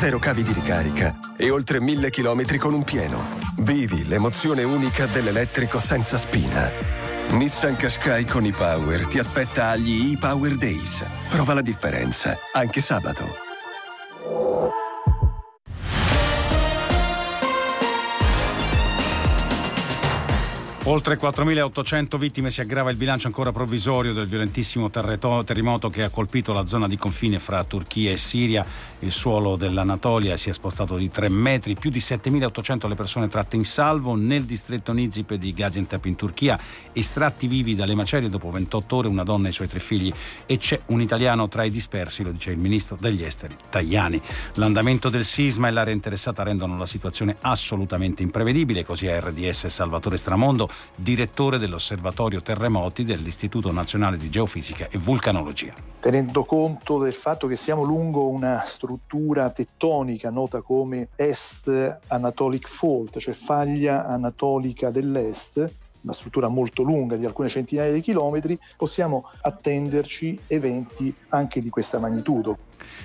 zero cavi di ricarica e oltre mille chilometri con un pieno. Vivi l'emozione unica dell'elettrico senza spina. Nissan Qashqai con e-Power ti aspetta agli e-Power Days. Prova la differenza, anche sabato. Oltre 4.800 vittime si aggrava il bilancio ancora provvisorio del violentissimo terremoto che ha colpito la zona di confine fra Turchia e Siria. Il suolo dell'Anatolia si è spostato di 3 metri, più di 7.800 le persone tratte in salvo nel distretto Nizip di Gaziantep in Turchia, estratti vivi dalle macerie dopo 28 ore una donna e i suoi tre figli e c'è un italiano tra i dispersi, lo dice il ministro degli esteri Tajani. L'andamento del sisma e l'area interessata rendono la situazione assolutamente imprevedibile, così a RDS Salvatore Stramondo direttore dell'Osservatorio Terremoti dell'Istituto Nazionale di Geofisica e Vulcanologia. Tenendo conto del fatto che siamo lungo una struttura tettonica nota come Est Anatolic Fault, cioè faglia anatolica dell'Est, una struttura molto lunga di alcune centinaia di chilometri, possiamo attenderci eventi anche di questa magnitudo.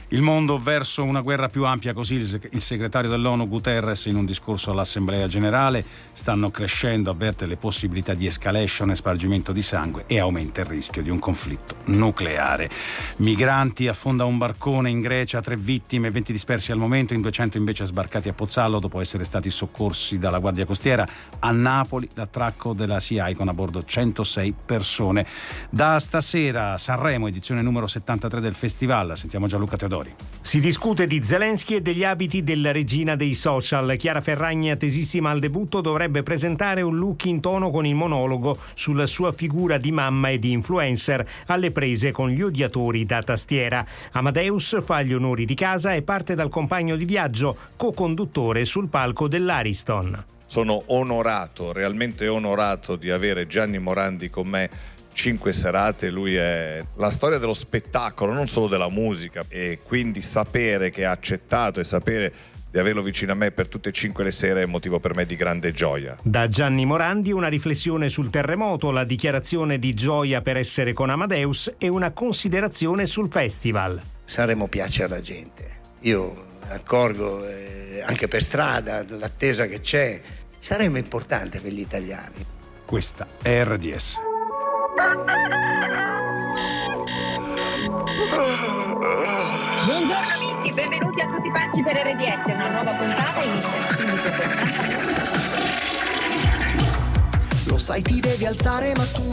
Il mondo verso una guerra più ampia, così il segretario dell'ONU Guterres in un discorso all'Assemblea generale, stanno crescendo, avverte le possibilità di escalation e spargimento di sangue e aumenta il rischio di un conflitto nucleare. Migranti affonda un barcone in Grecia, tre vittime, 20 dispersi al momento, in 200 invece sbarcati a Pozzallo dopo essere stati soccorsi dalla Guardia Costiera. A Napoli l'attracco della SIAI con a bordo 106 persone. Da stasera Sanremo, edizione numero 73 del festival, sentiamo Gianluca Teodoro. Mondadori. Si discute di Zelensky e degli abiti della regina dei social. Chiara Ferragni, attesissima al debutto, dovrebbe presentare un look in tono con il monologo sulla sua figura di mamma e di influencer, alle prese con gli odiatori da tastiera. Amadeus fa gli onori di casa e parte dal compagno di viaggio, co-conduttore sul palco dell'Ariston. Sono onorato, realmente onorato di avere Gianni Morandi con me cinque serate, lui è la storia dello spettacolo, non solo della musica e quindi sapere che ha accettato e sapere di averlo vicino a me per tutte e cinque le sere è motivo per me di grande gioia. Da Gianni Morandi una riflessione sul terremoto, la dichiarazione di gioia per essere con Amadeus e una considerazione sul festival. Saremo piace alla gente. Io accorgo eh, anche per strada l'attesa che c'è. Saremo importante per gli italiani. Questa è RDS. Buongiorno amici, benvenuti a tutti pazzi per RDS, una nuova puntata inizia subito Lo sai ti devi alzare ma tu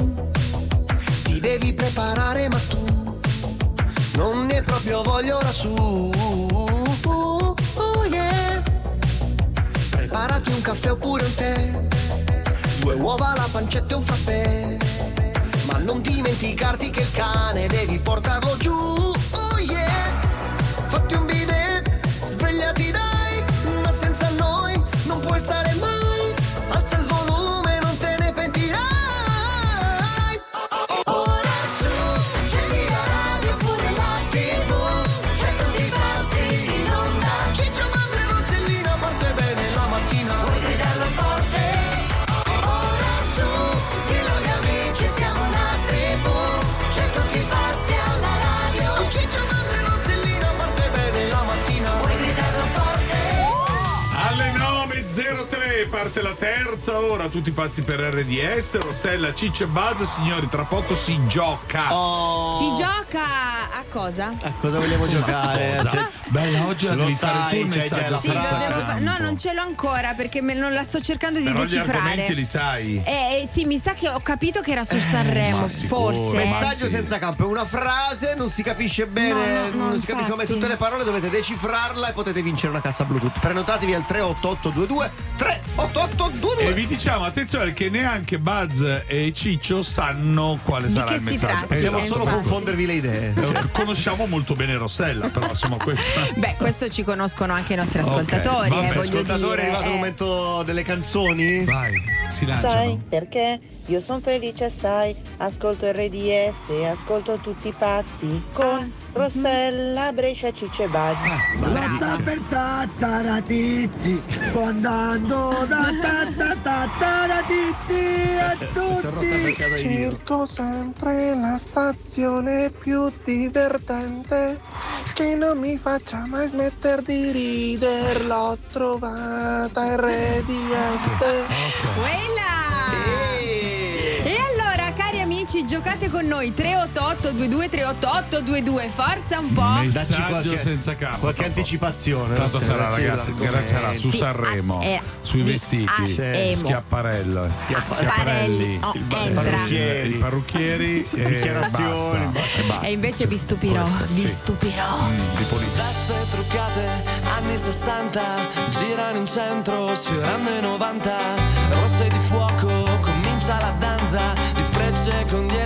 ti devi preparare ma tu non ne proprio voglio su. Oh yeah. Preparati un caffè oppure un tè, due uova, la pancetta e un frappè ma non dimenticarti che il cane devi portarlo giù. Oh yeah, 9.03 parte la terza ora, tutti pazzi per RDS, Rossella, Ciccio e Buzz, signori, tra poco si gioca. Si gioca a cosa? A cosa vogliamo giocare? Cosa? Se- Bella, oggi la Lo devi fare tu messaggio la Sì, lo senza devo fa-. No, non ce l'ho ancora perché me- non la sto cercando di Però gli decifrare. argomenti li sai. Eh, sì, mi sa che ho capito che era su Sanremo, ma sicuro, forse. Messaggio sì. senza campo, è una frase, non si capisce bene, No, no, no, non si capisce come tutte le parole, dovete decifrarla e potete vincere una cassa Bluetooth. Prenotatevi al 38822 38822. E vi diciamo, attenzione, che neanche Buzz e Ciccio sanno quale Di sarà il messaggio. tratta. Possiamo Sì, solo confondervi le idee. Eh, Conosciamo molto bene Rossella, però insomma questa. Beh, questo ci conoscono anche i nostri ascoltatori, vabbè, eh, voglio Ascoltatori, è arrivato il eh. momento delle canzoni. Vai, si Sai lanciano. perché? Io sono felice, sai, ascolto RDS, ascolto tutti i pazzi con Rossella, Brescia, Ciccio e Badi. La sta per Tattaratizzi, sto andando a tutti. Cerco sempre la stazione più divertente che non mi faccia mai smettere di ridere. L'ho trovata RDS. Quella! E allora, amici, giocate con noi 388 22 388 22. Forza un po'. Messaggio senza capo. Qualche anticipazione. Tanto no? sarà, ragazzi, sarà su Sì, Sanremo, ah, eh, sui vestiti, ah, Sì. emo. Schiapparello, Schiaparelli. Oh, il parrucchieri, i parrucchieri Sì, e dichiarazioni, basta, e basta. E invece vi stupirò, Questo, vi sì. stupirò. Mm, di politica. Vespe truccate, anni 60, girano in centro, sfiorando i 90. Rosse di fuoco, comincia la danza, di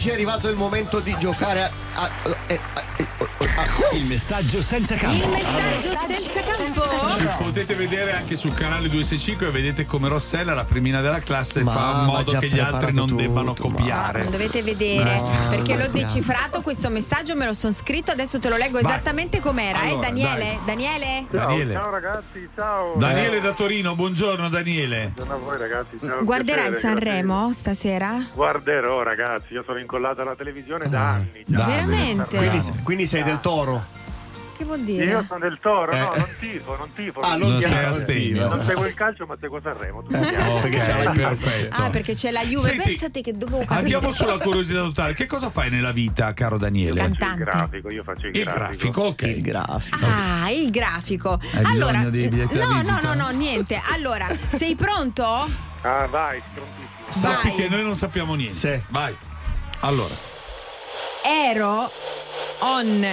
amici, è arrivato il momento di giocare a. a- eh, a- eh, a- Il messaggio senza Il campo. messaggio senza campo. Ci potete vedere anche sul canale 265 e vedete come Rossella, la primina della classe, Ma- fa in modo che gli altri non tutto, debbano copiare. Lo dovete vedere Eh, perché l'ho decifrato questo messaggio, me lo sono scritto, adesso te lo leggo Vai. esattamente com'era. Allora, eh, Daniele? dai. Daniele? Daniele. ragazzi, ciao. Daniele da Torino, buongiorno Daniele. Buongiorno a voi ragazzi. ciao, Guarderai piacere, Sanremo stasera? Guarderò ragazzi, io sono incollato alla televisione da anni. già. Dai. Veramente? Quindi, quindi sei del toro. Che vuol Io dire? sono del toro, no, Eh. non tifo, non tifo. Ah, non non tifo. Non seguo il calcio, ma seguo Sanremo. tu sappiamo. perché c'è la Ok, Juve. perfetto. Ah, perché c'è la Juve. Senti, Pensate che dovevo capire. Andiamo sulla curiosità totale. Che cosa fai nella vita, caro Daniele? Can- Il grafico, io faccio il, Il grafico, ok. Il grafico. Ah, il grafico. Hai allora, di biglietti da no, no, no, no, niente. Allora, sei pronto? Ah, vai, prontissimo. Sappi Vai. che noi non sappiamo niente. Sì. Vai. Allora, Ero on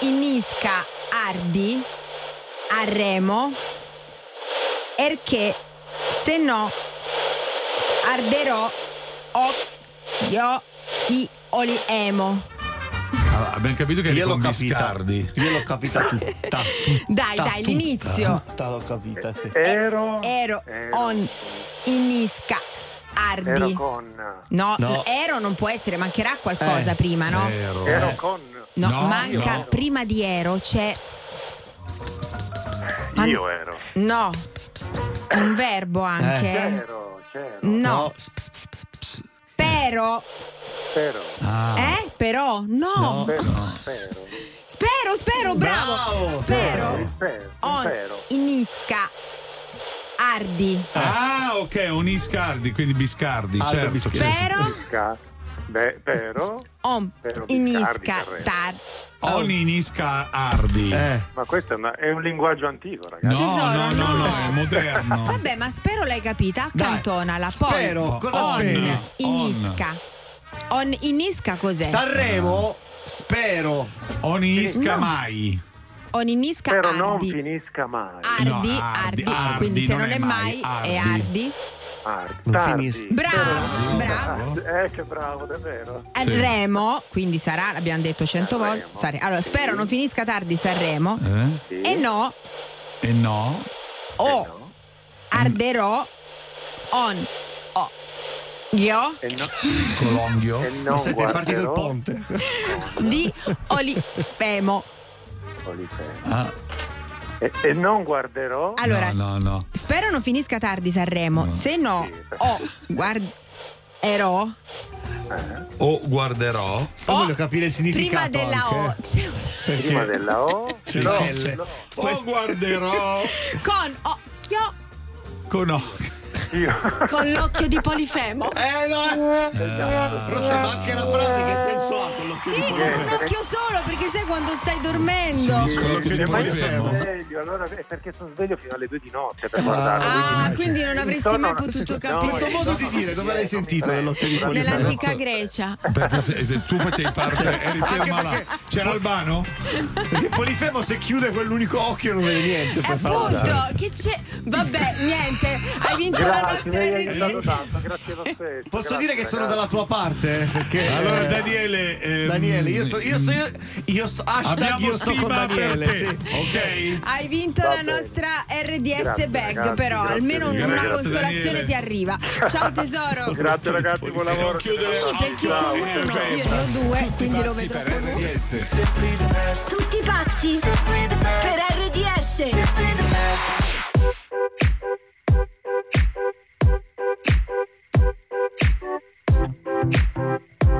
Inisca Ardi a Remo perché se no arderò o io ti oliemo. Allora, abbiamo capito che eri Io l'ho con capita. Biscardi. Io l'ho capita tutta. Dai, dai, l'inizio. Tutta l'ho capita, sì. Ero. Ero on Inisca Ardi. Ero con. No, No. ero non può essere, mancherà qualcosa Eh, prima, no? Ero. Ero con. No, No, manca no. prima di ero c'è Ma- Io ero. no. Un verbo anche. eh. C'ero, c'ero. No, s- s- s- s- s- spero. Spero. Ah. Eh? Però no. Spero. Spero. Spero, spero, bravo. Bravo. Spero. Spero. On Spero. Inisca Ardi. Ah, ok, un Iscardi, quindi Biscardi, Aldo certo. Biscardi. Spero Ca- Beh, spero. on Inisca Tar. Oni Inisca Ardi. Eh. Ma questo è, una- è un linguaggio antico, ragazzi. No, Tesoro, no, no, no. no, è moderno. Vabbè, ma spero l'hai capita. Accantonala. Poi spero, cosa on speri? Inisca. On Inisca cos'è? Sanremo, spero. Oni Isca mai. on Inisca Spero non Ardi. finisca mai. Ardi, No, Ardi, Ardi, Ardi, quindi se non non è è mai, mai, è Ardi. Ardi. Non Tardi. finisca. Bravo, bravo. Eh, che bravo, davvero. Sanremo, quindi sarà, l'abbiamo detto cento volte. Sare- Allora, spero non finisca tardi Sanremo. Eh? Sì. E no, E no? o no. arderò on o io E, no, Colonghio. e non Siete è partito il guarderò ponte. di Olifemo. Olifemo. Ah, E, e non guarderò. Allora, no, no, no. spero non finisca tardi Sanremo. Se no, Sì, o guarderò O guarderò. Poi voglio capire il prima significato della O c'è una- Prima della O. C'è no, no, O guarderò. con occhio Con occhio. Io. con l'occhio di Polifemo. Eh no! Però sembra anche la frase che senso ha con l'occhio Sì, di con Polifemo. un occhio solo, perché sai quando stai dormendo. dice con l'occhio di Polifemo. sono sveglio, allora è perché sono sveglio fino alle due di notte per guardarlo. Ah, quindi non avresti mai potuto No, capire. Questo modo di dire, dove l'hai sentito dell'occhio di Polifemo? Nell'antica Grecia. Perché tu facevi parte, eri ferma là. C'era Albano? Perché Polifemo se chiude quell'unico occhio non vede niente. favore. Appunto, che c'è? Vabbè, niente, hai vinto la Grazie, tanto, grazie lo stesso. Posso grazie, dire che sono ragazzi. dalla tua parte? Perché Allora, eh, Daniele. ehm, Daniele, io sto, io sto, io, io sto, hashtag Abbiamo io sto con Daniele. Sì. ok? Hai vinto Va la bene. nostra RDS Grazie, bag, ragazzi, però grazie almeno una Grazie, consolazione Daniele. ti arriva. Ciao tesoro. Grazie ragazzi, buon lavoro. Chiudere Sì, perché Ciao, uno, io ne ho due, Tutti quindi lo vedrò per. RDS. Tutti pazzi per RDS.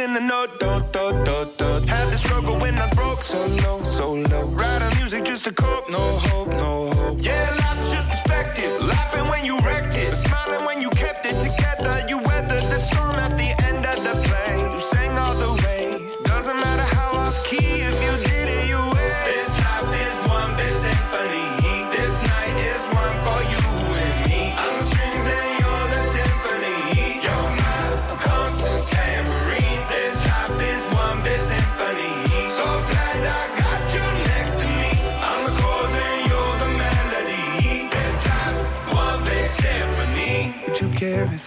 in the note, dot, dot, dot, dot. Had the struggle when I was broke, so low, so low. Writing music just to cope, no hope,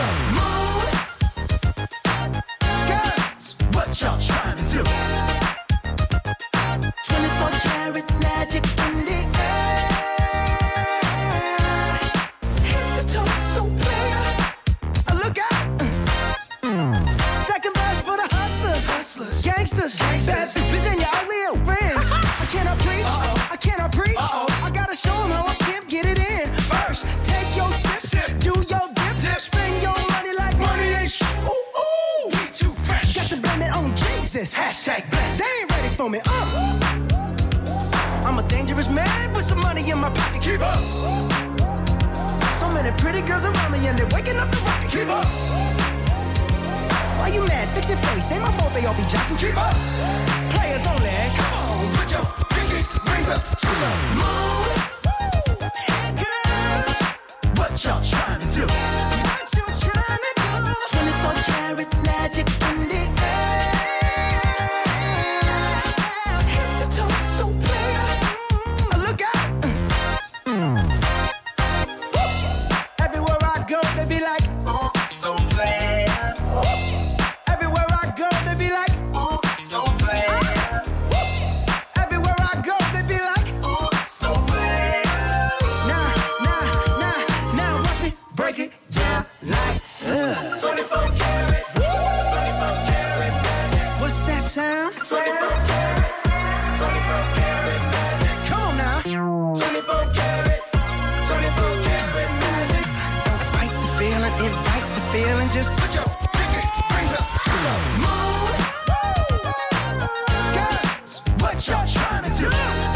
Mom! Jump!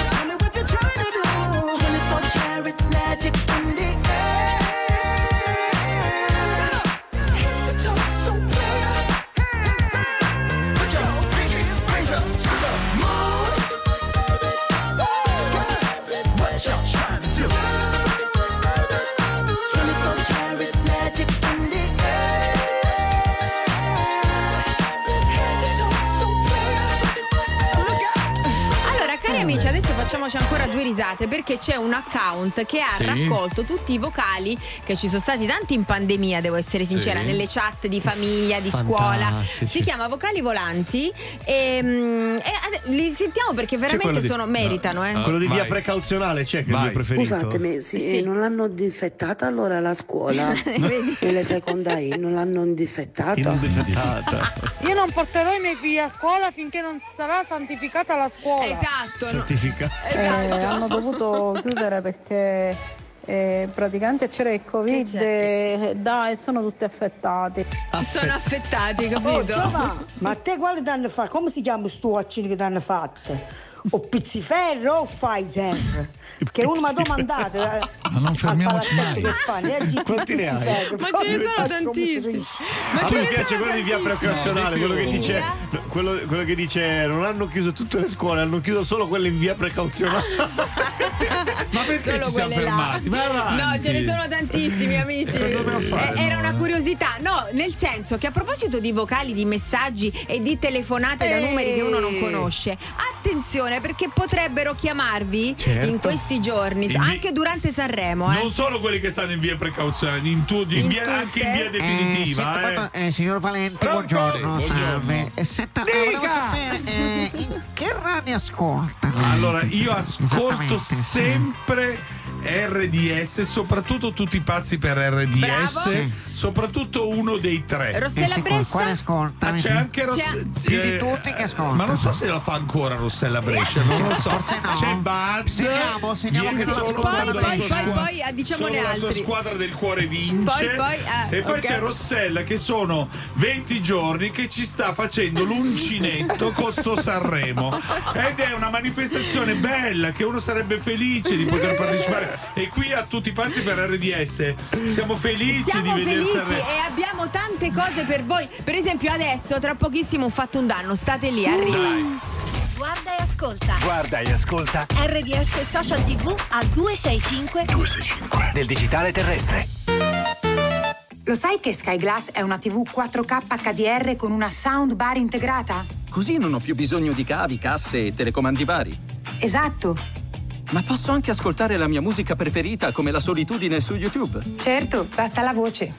risate perché c'è un account che ha sì. raccolto tutti i vocali che ci sono stati tanti in pandemia, devo essere sincera, sì. nelle chat di famiglia, di Fantastici. scuola. Si chiama Vocali Volanti ehm, e, e li sentiamo perché veramente di... sono, meritano. No. Eh. quello di via precauzionale c'è che Vai. è il mio preferito. Scusatemi, sì, eh, sì. non l'hanno difettata allora la scuola. e le seconda E non l'hanno difettata. Difettata. Io non porterò i miei figli a scuola finché non sarà santificata la scuola. Esatto. Santificata. No. Esatto. Eh, hanno dovuto chiudere perché eh, praticamente c'era il covid eh, dai sono tutti affettati. Affett- sono affettati capito? Oh, ma te quale danno fa come si chiama sto vaccino che danno fatto? O Pizziferro o Pfizer? Che uno mi ha domandato eh, Ma non fermiamoci mai. ha Quanti ne hai? Ma ce ne sono tantissimi. a me piace quello di via tantissimi. precazionale, quello che dice quello, quello che dice non hanno chiuso tutte le scuole, hanno chiuso solo quelle in via precauzionale. Ma perché Solo ci siamo fermati? No, ce ne sono tantissimi, amici. Eh, Era una curiosità. No, nel senso che a proposito di vocali, di messaggi e di telefonate da Ehi. numeri che uno non conosce, attenzione perché potrebbero chiamarvi Certo. in questi giorni, In vi- anche durante Sanremo. Eh. Non solo quelli che stanno in via precauzione, in, tu- in In via- anche in via definitiva. Eh, eh. eh, signor Valenti, Pronto? buongiorno, Sì, buongiorno. salve. Eh, Senta, eh, volevo sapere eh, in che radio ascolta? Allora, io ascolto sempre RDS, soprattutto tutti i pazzi per RDS, Bravo. Soprattutto uno dei tre. Rossella Eh? Quale ascolta? Ah, c'è anche Rossella. Più di tutti che ascolta. Ma non so se la fa ancora Rossella Brescia, non lo so. Forse no. C'è Buzz. Segniamo, segniamo viene che lo solo quando Poi, la poi, sua poi, squadra- poi, ah, diciamone solo la sua squadra del cuore vince. Poi, poi, ah, e poi ok. c'è Rossella che sono 20 giorni che ci sta facendo l'uncinetto con sto Sanremo. Ed è una manifestazione bella che uno sarebbe felice di poter partecipare. E qui a tutti i pazzi per RDS siamo felici Siamo di vedere felici Sanremo. e abbiamo tante cose per voi. Per esempio, adesso, tra pochissimo, ho fatto un danno. State lì, arrivo. Dai. Guarda e ascolta. Guarda e ascolta RDS Social TV a 265 265 del digitale terrestre. Lo sai che Sky Glass è una TV 4K HDR con una soundbar integrata? Così non ho più bisogno di cavi, casse e telecomandi vari. Esatto. Ma posso anche ascoltare la mia musica preferita come la solitudine su YouTube. Certo, basta la voce.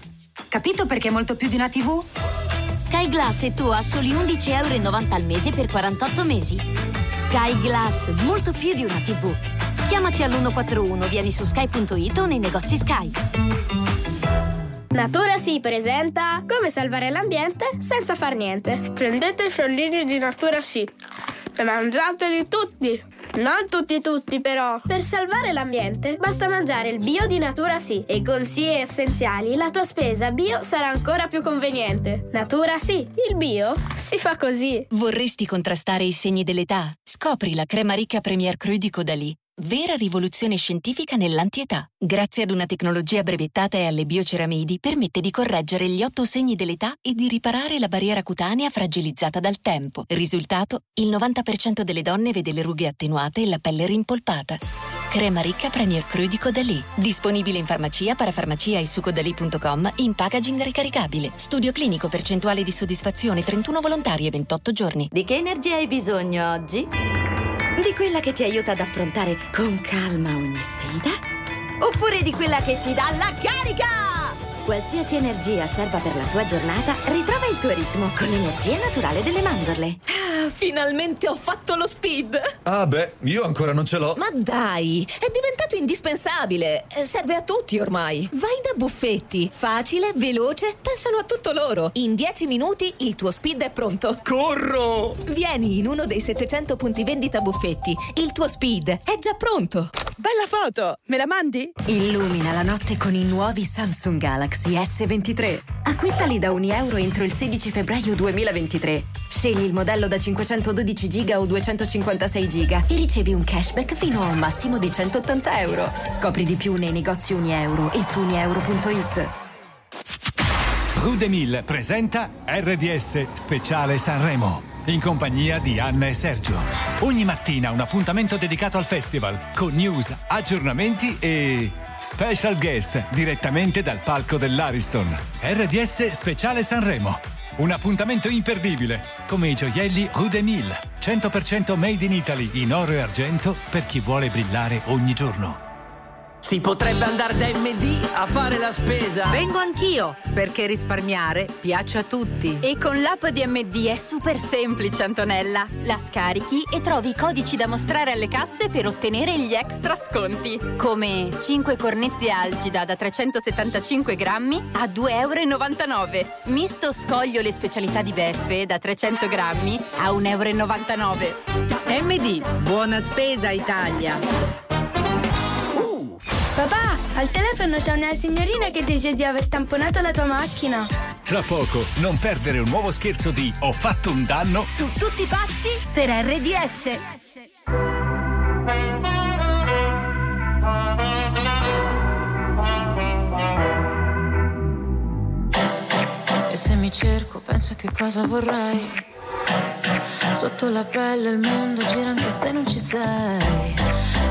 Capito perché è molto più di una TV? Sky Glass e tu a soli 11,90 euro al mese per 48 mesi. Sky Glass, molto più di una TV. Chiamaci all'141, vieni su sky.it o nei negozi Sky. Natura Sì presenta Come salvare l'ambiente senza far niente. Prendete i frollini di Natura Sì e mangiateli tutti. Non tutti tutti però. Per salvare l'ambiente basta mangiare il bio di Natura Sì e con Sì essenziali la tua spesa bio sarà ancora più conveniente. Natura Sì, il bio si fa così. Vorresti contrastare i segni dell'età? Scopri la crema ricca Premier Cru di Caudalie. Vera rivoluzione scientifica nell'antietà. Grazie ad una tecnologia brevettata e alle bioceramidi, permette di correggere gli otto segni dell'età e di riparare la barriera cutanea fragilizzata dal tempo. Risultato? Il 90% delle donne vede le rughe attenuate e la pelle rimpolpata. Crema ricca Premier Cru di Caudalie. Disponibile in farmacia, parafarmacia e su caudalie.com in packaging ricaricabile. Studio clinico percentuale di soddisfazione 31 volontari e 28 giorni. Di che energia hai bisogno oggi? Di quella che ti aiuta ad affrontare con calma ogni sfida? Oppure di quella che ti dà la carica? Qualsiasi energia serva per la tua giornata, ritrova il tuo ritmo con l'energia naturale delle mandorle. Ah, finalmente ho fatto lo speed! Ah beh, io ancora non ce l'ho. Ma dai, è diventato indispensabile. Eh, Serve a tutti ormai. Vai da Buffetti. Facile, veloce, pensano a tutto loro. In 10 minuti il tuo speed è pronto. Corro! Vieni in uno dei 700 punti vendita Buffetti. Il tuo speed è già pronto. Bella foto! Me la mandi? Illumina la notte con i nuovi Samsung Galaxy S23. Acquistali da 1 euro entro il 16 febbraio 2023. Scegli il modello da 512 giga o 256 giga e ricevi un cashback fino a un massimo di 180 euro. Scopri di più nei negozi 1 euro e su unieuro.it. Rudemil presenta RDS Speciale Sanremo in compagnia di Anna e Sergio. Ogni mattina un appuntamento dedicato al festival con news, aggiornamenti e special guest direttamente dal palco dell'Ariston. RDS Speciale Sanremo. Un appuntamento imperdibile, come i gioielli Rudemil, 100% made in Italy in oro e argento per chi vuole brillare ogni giorno. Si potrebbe andare da MD a fare la spesa. Vengo anch'io, perché risparmiare piace a tutti. E con l'app di MD è super semplice, Antonella. La scarichi e trovi i codici da mostrare alle casse per ottenere gli extra sconti. Come 5 cornette algida da 375 grammi a 2,99 euro. Misto scoglio le specialità di Beppe da 300 grammi a 1,99 euro. MD, buona spesa Italia. Al telefono c'è una signorina che dice di aver tamponato la tua macchina. Tra poco, non perdere un nuovo scherzo di Ho fatto un danno su tutti i pazzi per RDS. E se mi cerco, pensa che cosa vorrei. Sotto la pelle il mondo gira anche se non ci sei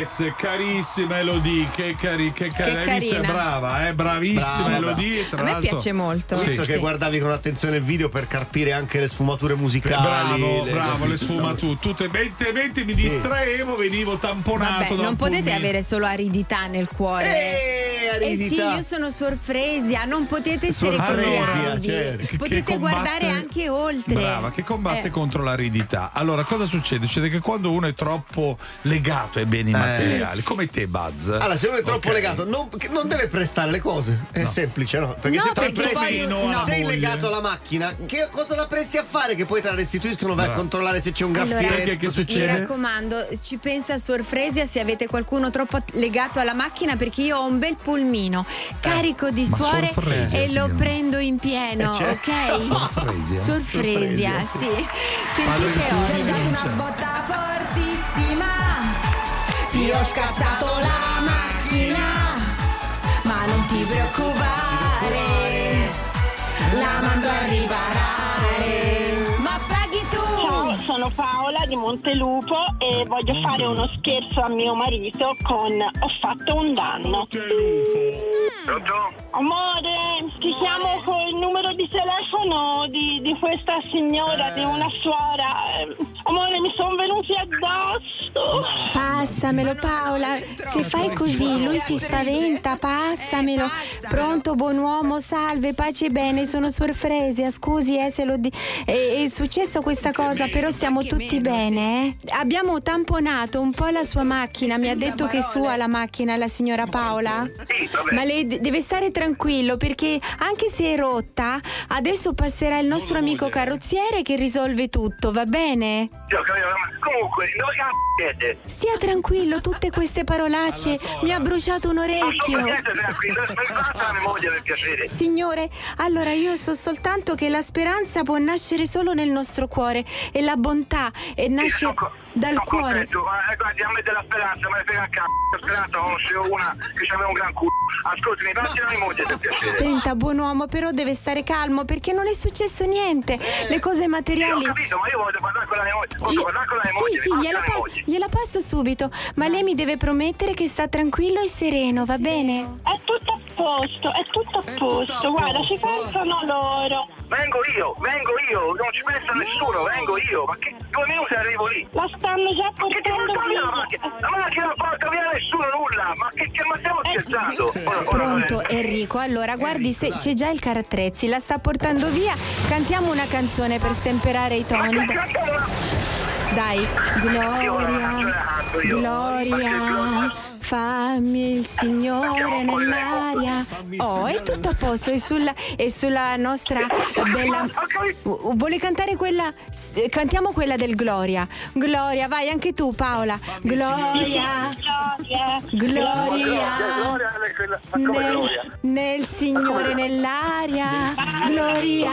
RDS, carissima Elodie, che, cari, che, cari- Che visto? È carina. brava, eh? bravissima Brava, Elodie. Tra A me l'altro- piace molto. Ho visto Sì. che guardavi con attenzione il video per carpire anche le sfumature musicali. Bravo, le- bravo, le sfumature. Tutte mentre, mentre mi distraevo, venivo tamponato Vabbè, da non potete avere solo aridità nel cuore. Eh, Eh sì, aridità. io sono sorfresia, non potete essere così Sorfresia, aridi. certo. Che- Potete che combatte- guardare anche oltre. Brava, che combatte Eh. contro l'aridità. Allora, cosa succede? Succede che quando uno è troppo legato ai beni materiali, come te, Buzz. Allora, se uno è troppo Ok. legato, non, che non deve prestare le cose. È semplice, no? Perché No, se tu presti, no. sei legato alla macchina, che cosa la presti a fare? Che poi te la restituiscono, vai a Bravo. controllare se c'è un Allora, graffietto. Perché che Mi succede? raccomando, ci pensa Suor Fresia se avete qualcuno troppo legato alla macchina perché io ho un bel pulmino carico di Eh, suore Suor Fresia e si lo prendo in pieno, Eh, certo. ok? Suor Fresia? Suor Fresia, Suor Fresia, sì. Sentite tutti, Ho dato una botta fortissima. Ti ho scassato sono Paola di Montelupo e voglio fare uno scherzo a mio marito con Ho fatto un danno. Amore, ti chiamo col numero di telefono di, di questa signora, di una suora. Eh, Amore, mi sono venuti addosso. Passamelo Paola, se fai così lui si spaventa, passamelo. Pronto, buon uomo, salve, pace e bene, sono Suor Fresia, scusi eh, se lo di... È, è successo questa cosa, però stiamo tutti bene, eh? Abbiamo tamponato un po' la sua macchina, mi ha detto che è sua la macchina, la signora Paola? Ma lei de- deve stare tranquillo perché anche se è rotta, adesso passerà il nostro amico carrozziere che risolve tutto, va bene? Comunque, dove siete? Stia tranquillo, tutte queste parolacce mi ha bruciato un orecchio. Signore, allora io so soltanto che la speranza può nascere solo nel nostro cuore e la bontà e nasce dal Sono cuore. contento, ma eh, guardi, a me della speranza, ne frega un cazzo. Speranza conoscevo una che aveva un gran culo. Ascolti, mi passi la mia moglie per piacere. Senta, buon uomo, però deve stare calmo perché non è successo niente. Le cose Sì, ho materiali. capito, ma io voglio parlare con la mia moglie. Posso Io- parlare con la mia sì, moglie? sì, passi gliela, la mia pa- moglie. gliela passo subito, ma lei mi deve promettere che sta tranquillo e sereno, va bene? È tutto a posto, è tutto a posto. Guarda, ci pensano loro. Vengo io, vengo io, non ci pensa nessuno, vengo io. Ma che due minuti arrivo lì. La stanno già Che portando porta via? La macchina non porta via nessuno nulla. Ma che, che ma stiamo scherzando? Ora, ora, Pronto ora, Enrico, allora guardi se c'è già il carattrezzi, la sta portando via, cantiamo una canzone per stemperare i toni. Dai, Gloria, Gloria, fammi il Signore nell'aria. Oh, è tutto a posto, è sulla, è sulla nostra bella... Vuole cantare quella... eh, Cantiamo quella del Gloria. Gloria, vai anche tu Paola. Gloria, Gloria. Nel, nel Signore nell'aria, Gloria.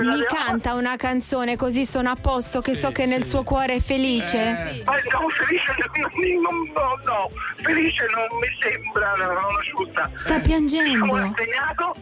mi canta una canzone così sono a posto che so che nel suo cuore è felice. Ma no, felice non, no, no, felice non mi sembra, no, non asciutta. Sta piangendo. Siamo rassegnato,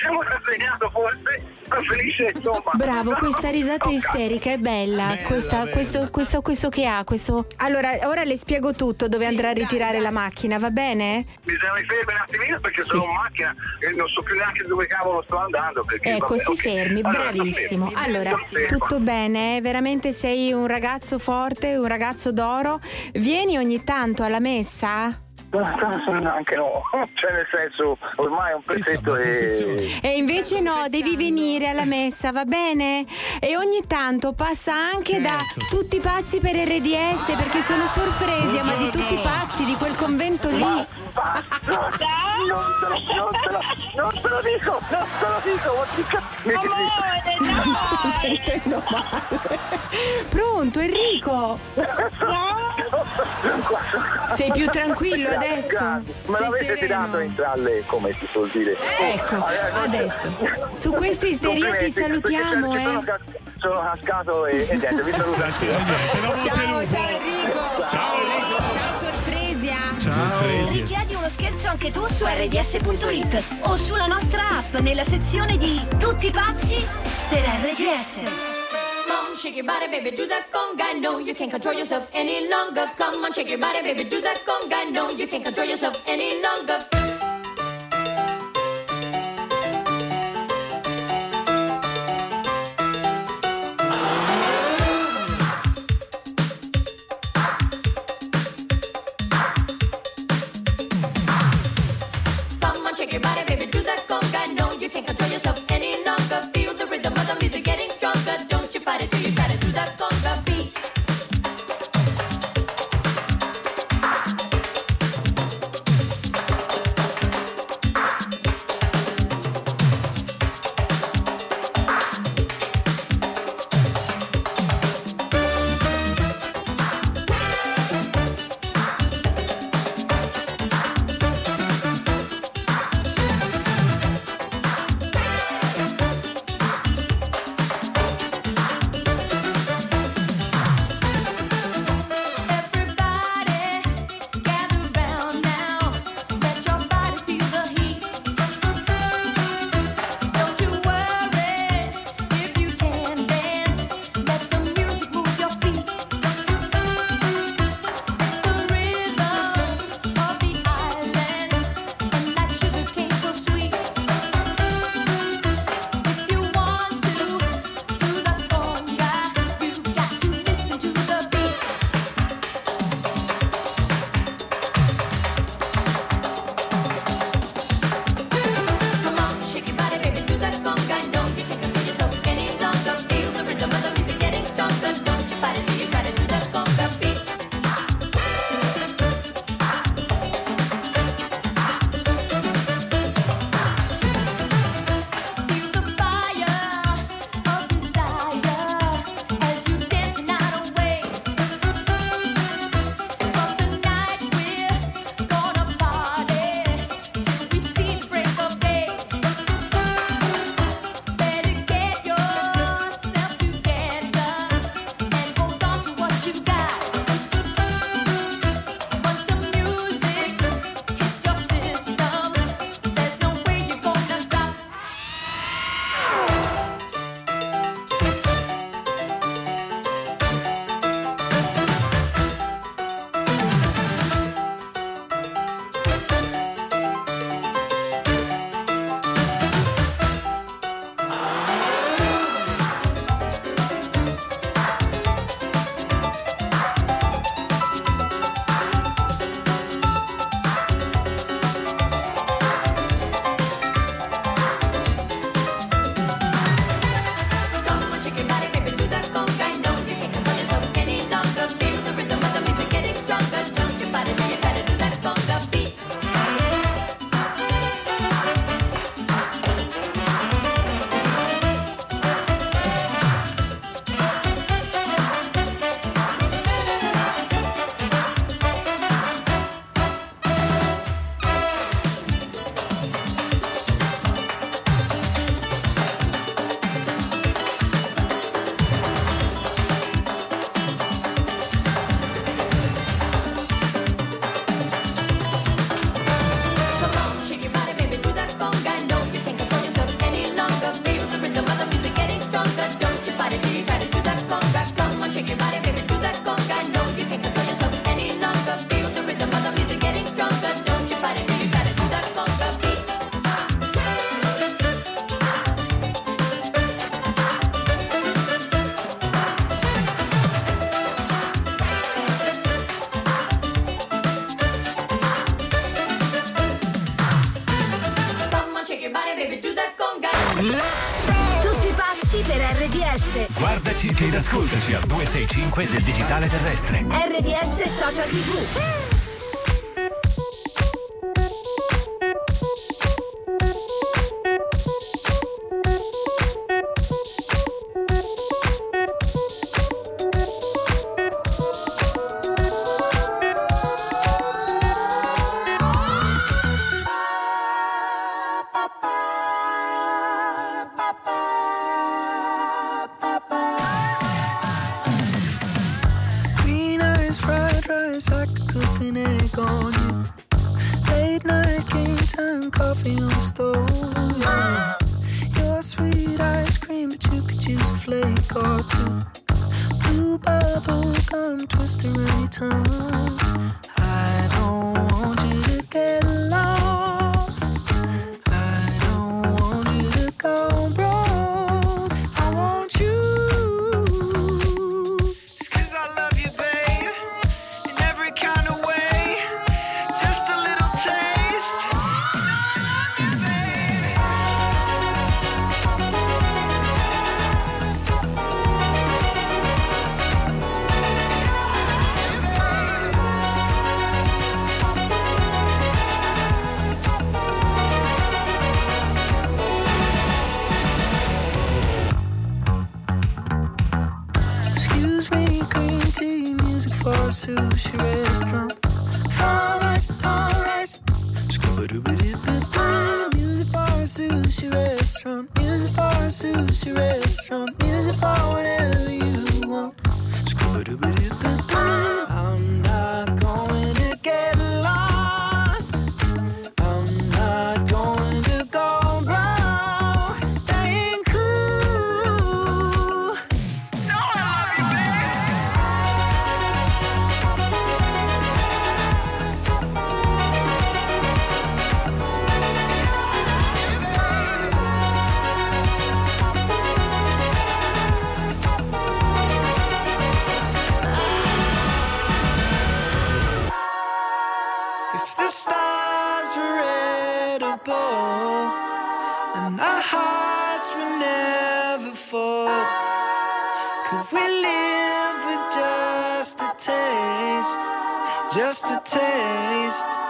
siamo rassegnato forse, felice insomma. Bravo, questa risata isterica è bella. Questa- questo, questo, questo che ha, questo. Allora, ora le spiego tutto dove andrà a ritirare la macchina, va bene? Bisogna mi fermi un attimino perché sono in macchina e non so più neanche dove cavolo sto andando. Perché, Ecco, vabbè, si ok. fermi, Allora, bravissimo. fermo. Allora, fermo. tutto bene, eh? veramente sei un ragazzo forte, un ragazzo d'oro. Vieni ogni tanto alla messa? Anche no, cioè nel senso ormai è un pezzetto e... E invece no, devi venire alla messa, va bene? E ogni tanto passa anche da Certo. tutti pazzi per RDS perché sono sorpresi, ma di tutti pazzi di quel convento lì. Non te lo, non te lo, non te lo dico, non te lo dico, Mi sto sentendo male. Pronto Enrico? Sei più tranquillo adesso? Me Sei l'avete sereno? tirato in tralle, come si suol dire. Ecco, adesso. Su questa isteria ti salutiamo, sono eh. ca- Sono cascato e, e niente, vi saluto anch'io. Ciao, ciao Enrico. Ciao Enrico. Ciao Sorpresia. Richiedi uno scherzo anche tu su rds.it o sulla nostra app nella sezione di Tutti pazzi per RDS. Shake your body, baby, do that conga. No, you can't control yourself any longer. Come on, shake your body, baby, do that conga. No, you can't control yourself any longer. Cream, but you could use a flake or two. Blue bubble gum twist around your tongue. I don't Just a taste.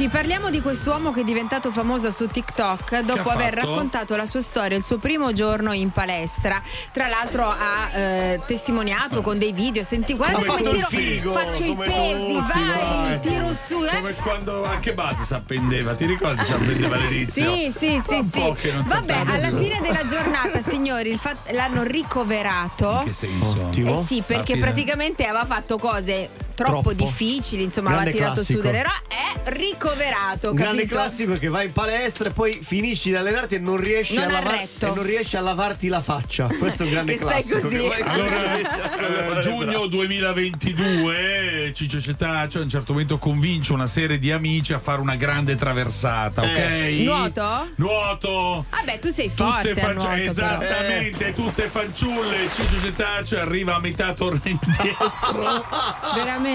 Amici, parliamo di quest'uomo che è diventato famoso su TikTok dopo aver fatto? raccontato la sua storia il suo primo giorno in palestra. Tra l'altro ha eh, testimoniato con dei video, senti, guarda Come tiro, figo, faccio i come pesi, tutti, vai, vai. tiro su, eh. Come quando anche Buzz si appendeva, ti ricordi si appendeva all'inizio? Sì, sì, sì, sì. Vabbè, alla più. fine della giornata, signori, il fat- l'hanno ricoverato. In che senso? Eh sì, perché praticamente aveva fatto cose troppo, Troppo. difficili, insomma, aveva tirato su classico. delle robe. È ricoverato, Un grande capito? classico che vai in palestra e poi finisci di allenarti e non riesci, Non a, ha lavar- retto. e non riesci a lavarti la faccia. Questo è un grande classico. Allora, eh, giugno 2022, Ciccio Cetaccio a un certo momento convince una serie di amici a fare una grande traversata, ok? Nuoto? Nuoto! Vabbè, tu sei forte Tutte al nuoto, esattamente, tutte fanciulle. Ciccio Cetaccio arriva a metà torno indietro. Veramente,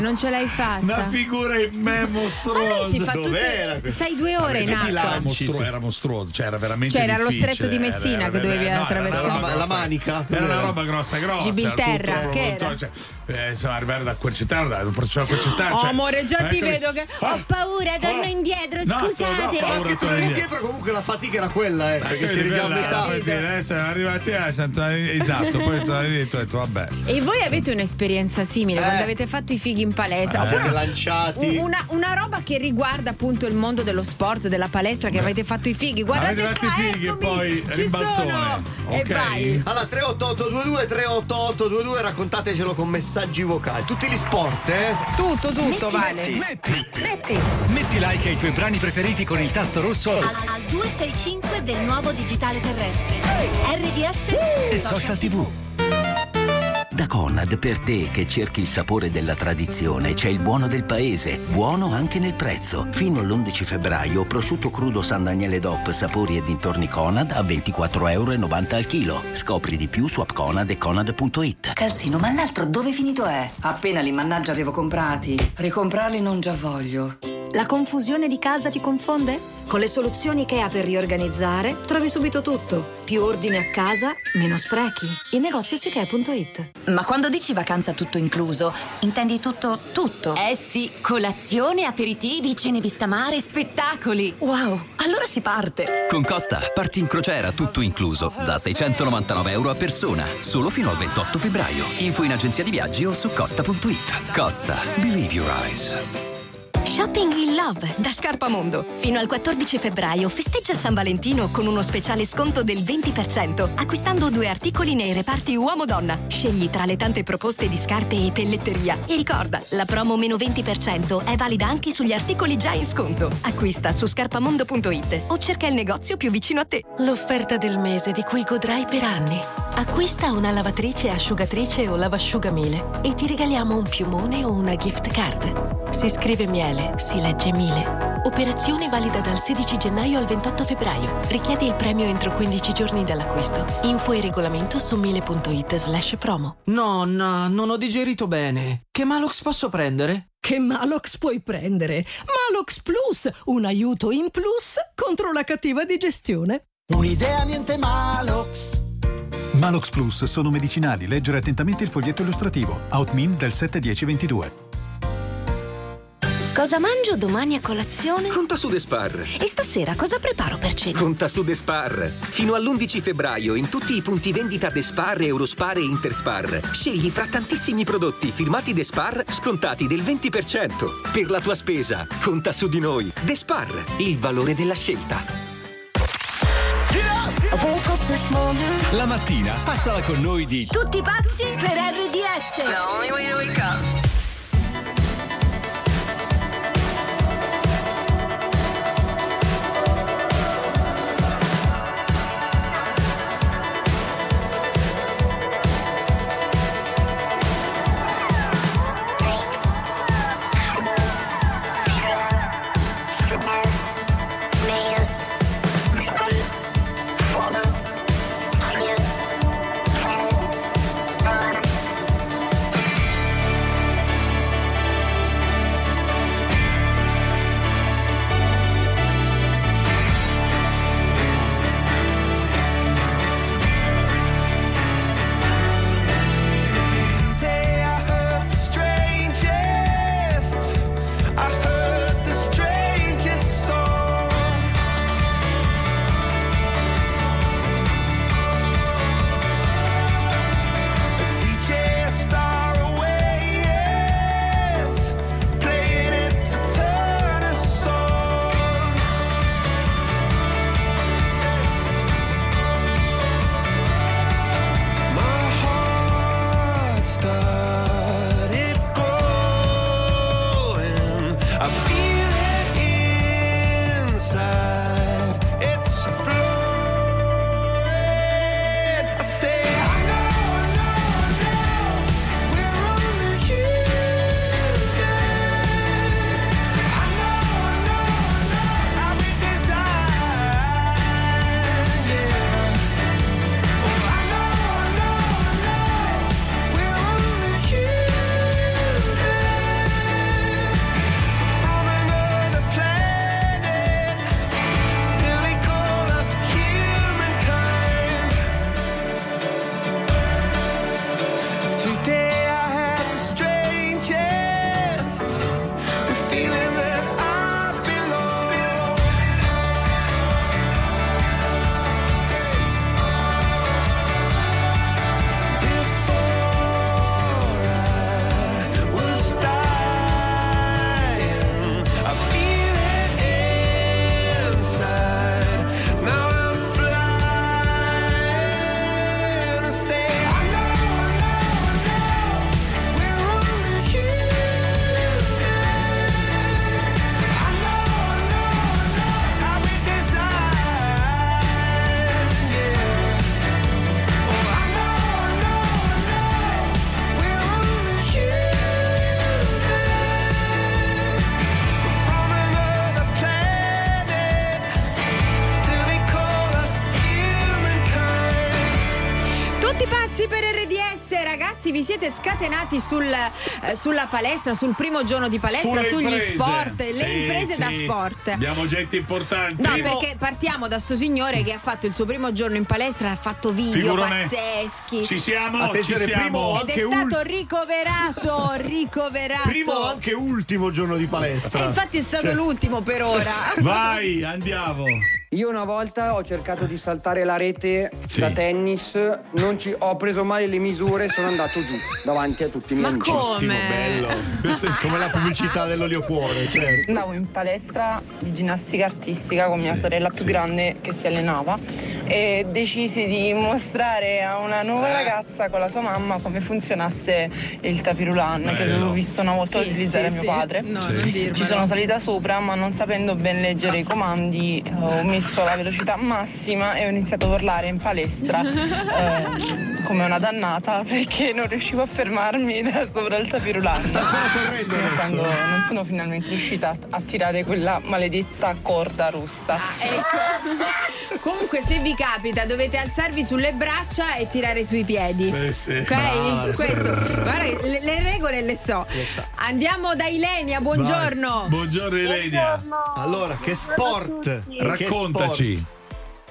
non ce l'hai fatta. Una figura in me mostruosa. Tutte- stai due ore in acqua. Era mostruoso, era mostruoso, cioè era veramente Cioè, era lo stretto di Messina era- che era- dovevi no, era attraversare. La- la manica? Era una roba grossa, grossa. Gibilterra, era tutto- che era? tutto- cioè, eh, insomma, arrivare da Quercetano, da Porcella Quercetano. Oh, cioè, amore, già ti ecco- vedo che ho paura, torno Oh. indietro, No, scusate. no, paura, Anche torno tornare indietro. comunque la fatica era quella, eh, perché Perché si era già a metà. Siamo arrivati a esatto, poi tornare indietro e ho detto vabbè. E voi avete un'esperienza simile Eh. quando avete fatto i fighi in palestra? Eh. Oppure lanciati. Una, una roba che riguarda appunto il mondo dello sport, della palestra, che avete fatto i fighi. Guardate Avete fatto qua, i fighi e poi ci rimbalzone. sono. E Ok. vai. Allora 38822 38822 raccontatecelo con messaggi vocali. Tutti gli sport, eh? Tutto, tutto, vale. Metti, metti like ai tuoi brani preferiti con il tasto rosso Al, al 265 del nuovo digitale terrestre. RDS e social tv. Conad per te che cerchi il sapore della tradizione. C'è il buono del paese, buono anche nel prezzo. Fino all'11 febbraio, prosciutto crudo San Daniele DOP, sapori e dintorni Conad a 24,90 euro al chilo. Scopri di più su appconad e conad.it. Calzino, ma l'altro dove finito è? Appena li mannaggia avevo comprati. Ricomprarli non già voglio. La confusione di casa ti confonde? Con le soluzioni IKEA per riorganizzare trovi subito tutto. Più ordine a casa, meno sprechi. Il negozio su IKEA.it. Ma quando dici vacanza tutto incluso, intendi tutto, tutto? Eh sì, colazione, aperitivi, cene vista mare, spettacoli. Wow, allora si parte. Con Costa parti in crociera tutto incluso da 699 euro a persona, solo fino al 28 febbraio. Info in agenzia di viaggi o su costa.it. Costa, believe your eyes. Shopping in Love da Scarpamondo. Fino al 14 febbraio festeggia San Valentino con uno speciale sconto del 20% acquistando due articoli nei reparti uomo-donna. Scegli tra le tante proposte di scarpe e pelletteria. E ricorda, la promo meno 20% è valida anche sugli articoli già in sconto. Acquista su scarpamondo.it o cerca il negozio più vicino a te. L'offerta del mese di cui godrai per anni. Acquista una lavatrice, asciugatrice o lavasciugamile e ti regaliamo un piumone o una gift card. Si scrive miele, si legge mile. Operazione valida dal 16 gennaio al 28 febbraio. Richiedi il premio entro 15 giorni dall'acquisto. Info e regolamento su mile.it slash promo. Nonna, non ho digerito bene. Che Malox posso prendere? Che Malox puoi prendere? Malox Plus, un aiuto in plus contro la cattiva digestione. Un'idea niente Malox. Malox Plus sono medicinali. Leggere attentamente il foglietto illustrativo. Outmin del 71022. Cosa mangio domani a colazione? Conta su Despar. E stasera cosa preparo per cena? Conta su Despar. Fino all'11 febbraio in tutti i punti vendita Despar, Eurospar e Interspar. Scegli fra tantissimi prodotti firmati Despar scontati del 20%. Per la tua spesa, conta su di noi. Despar, il valore della scelta. La mattina passala con noi di Tutti pazzi per RDS. The only way to wake up. Ragazzi vi siete scatenati sul, eh, sulla palestra, sul primo giorno di palestra, Sulle sugli imprese. sport, le Sì, imprese da sì. sport. Abbiamo gente importante. No, perché partiamo da sto signore che ha fatto il suo primo giorno in palestra, ha fatto video Figurone. pazzeschi. Ci siamo, Attenzione, ci siamo. primo Ed è anche stato ul- ricoverato, ricoverato. primo anche ultimo giorno di palestra. E infatti è stato l'ultimo per ora. Vai, andiamo. Io una volta ho cercato di saltare la rete Sì. da tennis, non ci- ho preso male le misure e sono andato giù davanti a tutti i miei Ma amici. come? Ottimo, bello. Questo è come la pubblicità dell'olio cuore, certo. Andavo in palestra di ginnastica artistica con mia sorella più grande che si allenava e decisi di mostrare a una nuova ragazza con la sua mamma come funzionasse il tapirulan che Bello. avevo visto una volta Sì, utilizzare sì, mio sì. padre. No, Sì. non dirmelo. Ci sono salita sopra ma non sapendo ben leggere i comandi ho messo la velocità massima e ho iniziato a urlare in palestra. Eh, come una dannata perché non riuscivo a fermarmi da sopra il tapirulan. Sta ancora correndo adesso. quando non sono finalmente riuscita a, tirare quella maledetta corda rossa. Ecco. Comunque, se vi capita, dovete alzarvi sulle braccia e tirare sui piedi. Eh, sì. Ok? Brava, Questo. Guarda, le, le regole le so. Andiamo da Ilenia, buongiorno. Vai. Buongiorno Elenia. Allora, che sport? Che Raccontaci. sport?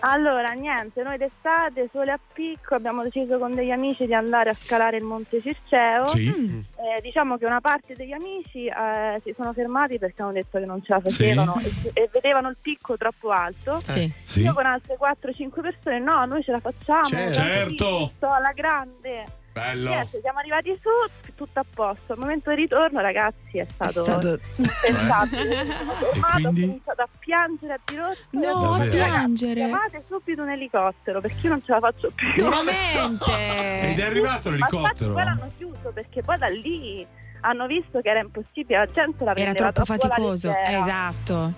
Allora, niente, noi d'estate, sole a picco, abbiamo deciso con degli amici di andare a scalare il Monte Circeo. Sì. Eh, diciamo che una parte degli amici eh, si sono fermati perché hanno detto che non ce la facevano e, e vedevano il picco troppo alto. Sì. Sì. Io con altre 4-5 persone, no, noi ce la facciamo. Certo. abbiamo Certo. alla grande. Bello. Niente, siamo arrivati su, tutto a posto. Al momento di ritorno, ragazzi, è stato, stato- impensabile. Quindi? ho cominciato a piangere a dirotto. No, a detto, "Ragazzi, piangere." Chiamate subito un elicottero perché io non ce la faccio più. Veramente. Ed è arrivato Ma infatti l'elicottero? poi l'hanno chiuso perché poi da lì hanno visto che era impossibile, la gente la Era prendeva troppo alla faticoso. Esatto.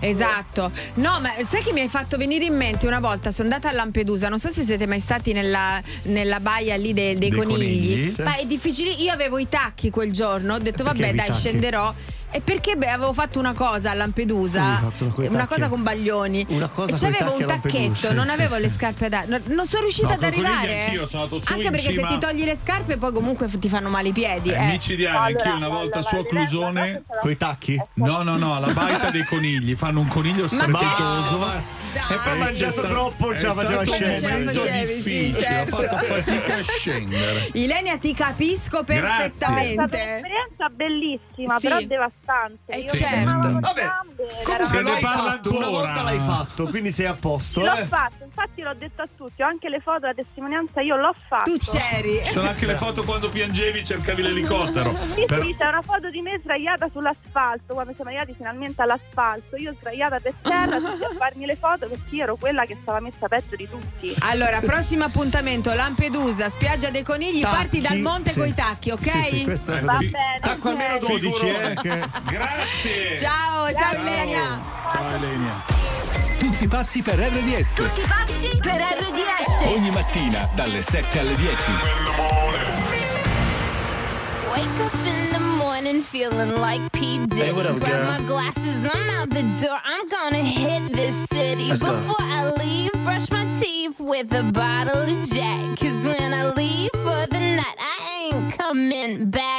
Esatto. No, ma sai che mi hai fatto venire in mente una volta? Sono andata a Lampedusa. Non so se siete mai stati nella, nella baia lì dei, dei Dei conigli. conigli. Ma è difficile. Io avevo i tacchi quel giorno. Ho detto, Perché vabbè, dai, tacchi? scenderò. E perché beh, avevo fatto una cosa a Lampedusa, con i una tacchi? cosa con Baglioni. Una cosa con i c'avevo tacchi un tacchetto, non avevo sì. le scarpe da. Non, non sono riuscita No, ad con i arrivare. anch'io sono andato su Anche in perché cima- se ti togli le scarpe, poi comunque ti fanno male i piedi. Eh, eh. Amici di Anni, anch'io una volta su a Clusone. Coi tacchi? No, no, no, la baita dei conigli. Fanno un coniglio strepitoso. E poi mangiato c'è sta- troppo, non ce la è faceva stato scendere. Ce la facevi, sì, difficile, certo. ho fatto fatica a scendere. Ilenia, ti capisco Grazie. È stata perfettamente. un'esperienza bellissima, Sì. però devastante. Eh, Io certo. Vabbè, Comunque Se ne parla fatto, una ancora. volta l'hai fatto, quindi sei a posto, L'ho eh? fatto, infatti l'ho detto a tutti, ho anche le foto, la testimonianza, io l'ho fatto. Tu c'eri. Ci sono anche le foto quando piangevi cercavi l'elicottero. Sì, Per- sì, c'è una foto di me sdraiata sull'asfalto, quando siamo arrivati finalmente all'asfalto, io sdraiata per terra, tutti a farmi le foto perché io ero quella che stava messa peggio di tutti. Allora, prossimo appuntamento, Lampedusa, spiaggia dei conigli, Tacchi, parti dal monte sì. coi tacchi, ok? Sì, sì, Va così. bene, Tacco almeno ok. 12, eh? Che- Grazie. Ciao, ciao, Ciao. Ilenia. Ciao Elenia. Tutti pazzi per RDS. Tutti pazzi per RDS. Ogni mattina dalle 7 alle 10. Wake up in the morning feeling like P. Diddy. Hey, what up, Grab girl? my glasses, I'm out the door. I'm gonna hit this city. Let's go. Before I leave, brush my teeth with a bottle of Jack. Cause when I leave for the night, I ain't coming back.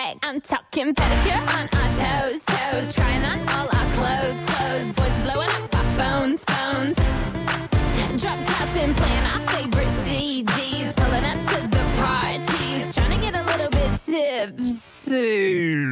Talking pedicure on our toes, toes. Trying on all our clothes, clothes. Boys blowing up our phones, phones. Drop top and playing our favorite CDs. Pulling up to the parties. Trying to get a little bit tipsy.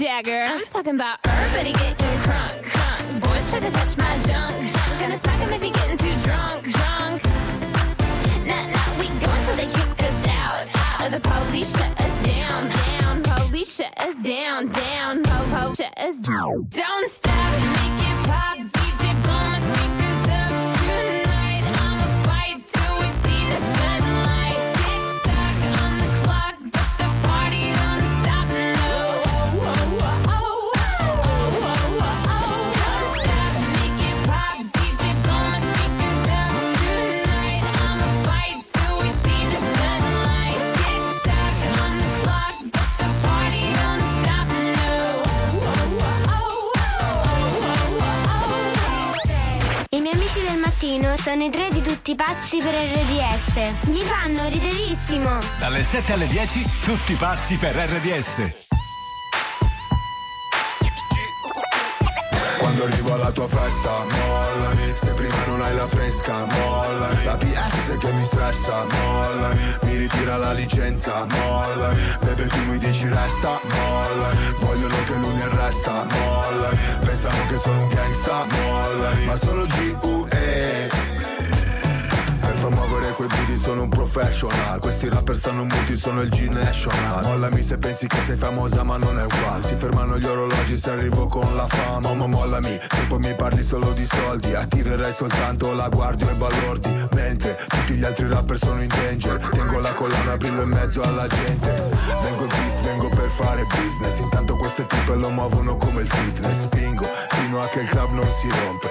Jagger. I'm talking about everybody getting crunk, crunk. Boys try to touch my junk. Gonna smack him if he getting too drunk, drunk. Nah, nah, we go until they kick us out. Out the police shut us down, down. Police shut us down, down. Po, po, shut us down. Don't stop, mattino sono i tre di tutti pazzi per RDS. Gli fanno riderissimo. Dalle 7 alle 10, tutti pazzi per RDS. Quando arrivo alla tua festa, mollami Se prima non hai la fresca, mollami La PS che mi stressa, mollami Mi ritira la licenza, mollami Bebe tu mi dici resta, mollami Vogliono che lui mi arresta, mollami Pensano che sono un gangsta, mollami Ma sono G.U.E far muovere quei booty sono un professional. Questi rapper stanno muti, sono il G-National. Mollami se pensi che sei famosa ma non è uguale. Si fermano gli orologi se arrivo con la fama. Ma mollami, se poi mi parli solo di soldi. Attirerai soltanto la guardia e balordi. Mentre tutti gli altri rapper sono in danger. Tengo la collana, brillo in mezzo alla gente. Vengo in peace, vengo per fare business. Intanto queste tipe lo muovono come il fitness. Spingo fino a che il club non si rompe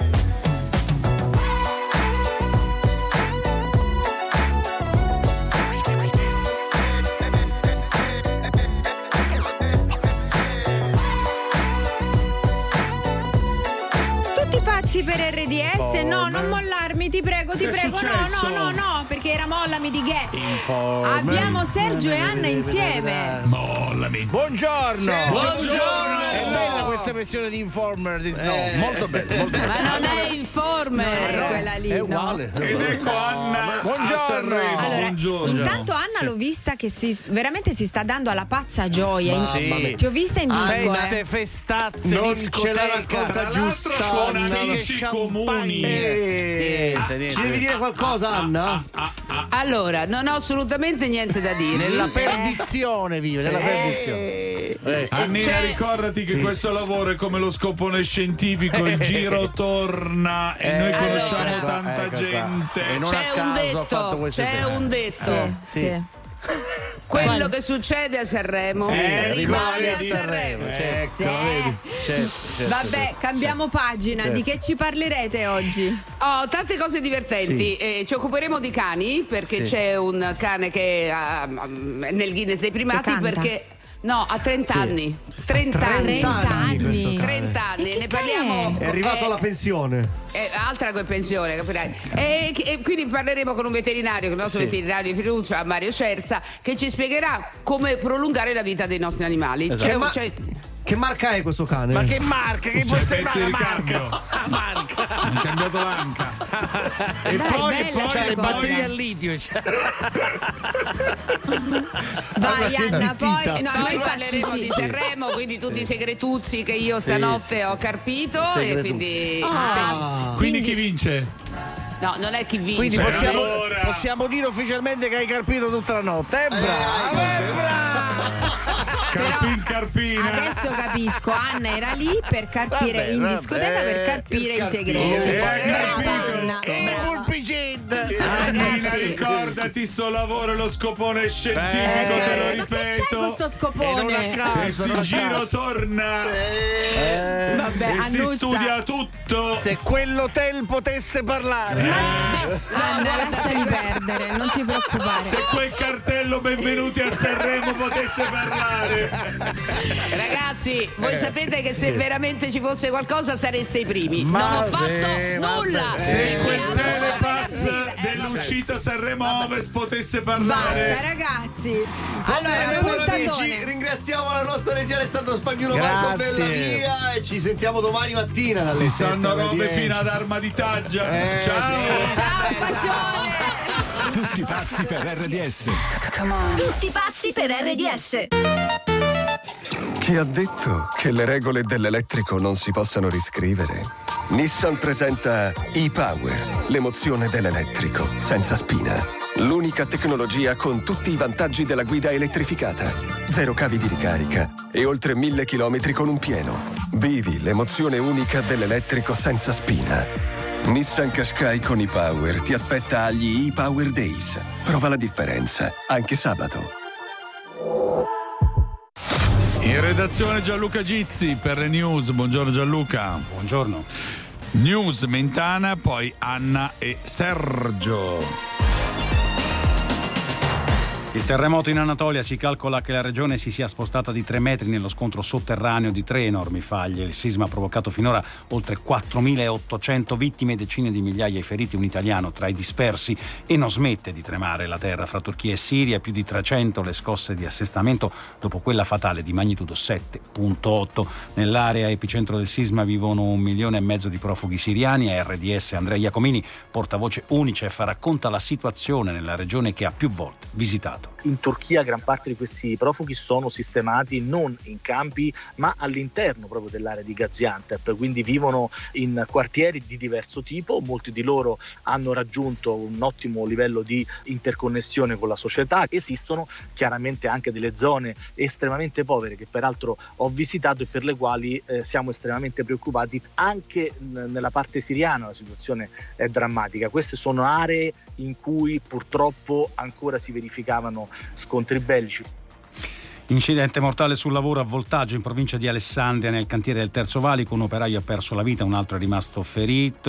Pazzi per RDS? No, non mollarmi, ti prego, ti Che prego. No, no, no, no, perché era mollami di che? Informer. Abbiamo Sergio e Anna insieme. Mollami. Buongiorno. Buongiorno. È bella questa versione di Informer di Snow. Eh. Molto bella, molto bella. Ma non è informer No, quella lì, è no. uguale. Ed ecco Anna Buongiorno. Allora, Buongiorno. intanto Anna l'ho vista che si, veramente si sta dando alla pazza gioia. In- Sì. Ti ho vista in disco, Feste, eh. festazze, Non discoteca. ce la racconta giusta con amici comuni. Eh, Niente, niente. Ci devi dire qualcosa, Anna? Allora, non ho assolutamente niente da dire. Nella perdizione vive, nella perdizione. Eh. Annina, ricordati che questo lavoro è come lo scopone scientifico, il giro torna e Eh, noi conosciamo allora. tanta Ecco qua. gente. E non a C'è un caso fatto detto, queste c'è sere. un detto. Eh, sì. Quello che succede a Sanremo Eh, rimane a. Sanremo. Ecco, Sì. vedi. Certo, certo, Vabbè, cambiamo pagina. Certo. Di che ci parlerete oggi? Ho tante cose divertenti. Sì. Eh, ci occuperemo di cani perché Sì. c'è un cane che mm, nel Guinness dei primati perché No, a 30 Sì. anni. 30 anni. 30 anni questo cane. 30 anni, E che ne parliamo. È arrivato eh, alla pensione. eh, altra che pensione, capirai. E, e quindi parleremo con un veterinario, il nostro Sì. veterinario di fiducia, Mario Scerza, che ci spiegherà come prolungare la vita dei nostri animali. Esatto. C'è- Ma- c'è- Che marca è questo cane? Ma che marca? Che può C'è sembrare la di marca? Ah, marca. Ha cambiato l'anca. E Dai, poi, e bella poi, sta C'ha le e batterie al poi litio. cioè. Vai, è Anna, poi. No, Poi noi parleremo di Sanremo, quindi tutti i segretuzzi che io Sì, stanotte ho carpito e quindi Ah. quindi chi vince? No, non è chi vince. Quindi possiamo, ora. possiamo dire ufficialmente che hai carpito tutta la notte. Eh, brava, eh, brava. Carpin carpina. Adesso capisco, Anna era lì per carpire Vabbè, in vabbè, discoteca per carpire per i segreti. Eh, Brava Anna. E Pulpicin. Annina, ricordati sto lavoro, lo scopone scientifico, Eh, te lo ma che c'è ripeto. questo E scopone? caso, Il giro caso. torna Eh, Vabbè, e si Annuzza. studia tutto. Se quell'hotel potesse parlare. Anna, lasciali perdere, non ti preoccupare. Se quel cartello benvenuti a Sanremo potesse parlare. Ragazzi, Eh. voi sapete che se veramente ci fosse qualcosa sareste i primi. Ma non ho fatto nulla. Se Eh, quel allora, telepass ragazzi, dell'uscita Sanremo Ovest potesse Basta parlare. ragazzi. Vabbè, Allora, allora, amici, ringraziamo la nostra regia Alessandro Spagnolo Marco Grazie. Bella Via e ci sentiamo domani mattina Si 7 sanno robe 10. fino ad arma di taggia. Eh, Ciao. sì. Ciao Pacione. Tutti pazzi per RDS. Tutti pazzi per RDS. Chi ha detto che le regole dell'elettrico non si possano riscrivere? Nissan presenta e-Power, l'emozione dell'elettrico, senza spina. L'unica tecnologia con tutti i vantaggi della guida elettrificata. Zero cavi di ricarica e oltre mille chilometri con un pieno. Vivi l'emozione unica dell'elettrico senza spina. Nissan Qashqai con e-Power ti aspetta agli e-Power Days. Prova la differenza, anche sabato. In redazione Gianluca Gizzi per le news. Buongiorno Gianluca. Buongiorno. News Mentana, poi Anna e Sergio. Il terremoto in Anatolia si calcola che la regione si sia spostata di 3 metri nello scontro sotterraneo di tre enormi faglie. Il sisma ha provocato finora oltre 4.800 vittime e decine di migliaia di feriti. Un italiano tra i dispersi e non smette di tremare la terra fra Turchia e Siria. Più di 300 le scosse di assestamento dopo quella fatale di magnitudo 7.8. Nell'area epicentro del sisma vivono un milione e mezzo di profughi siriani. A RDS Andrea Iacomini, portavoce Unicef, racconta la situazione nella regione che ha più volte visitato. In Turchia gran parte di questi profughi sono sistemati non in campi ma all'interno proprio dell'area di Gaziantep, quindi vivono in quartieri di diverso tipo, molti di loro hanno raggiunto un ottimo livello di interconnessione con la società, esistono chiaramente anche delle zone estremamente povere che peraltro ho visitato e per le quali eh, siamo estremamente preoccupati anche nella parte siriana. La situazione è drammatica, queste sono aree in cui purtroppo ancora si verificavano scontri bellici. Incidente mortale sul lavoro a Voltaggio in provincia di Alessandria nel cantiere del Terzo Valico. Un operaio ha perso la vita, un altro è rimasto ferito.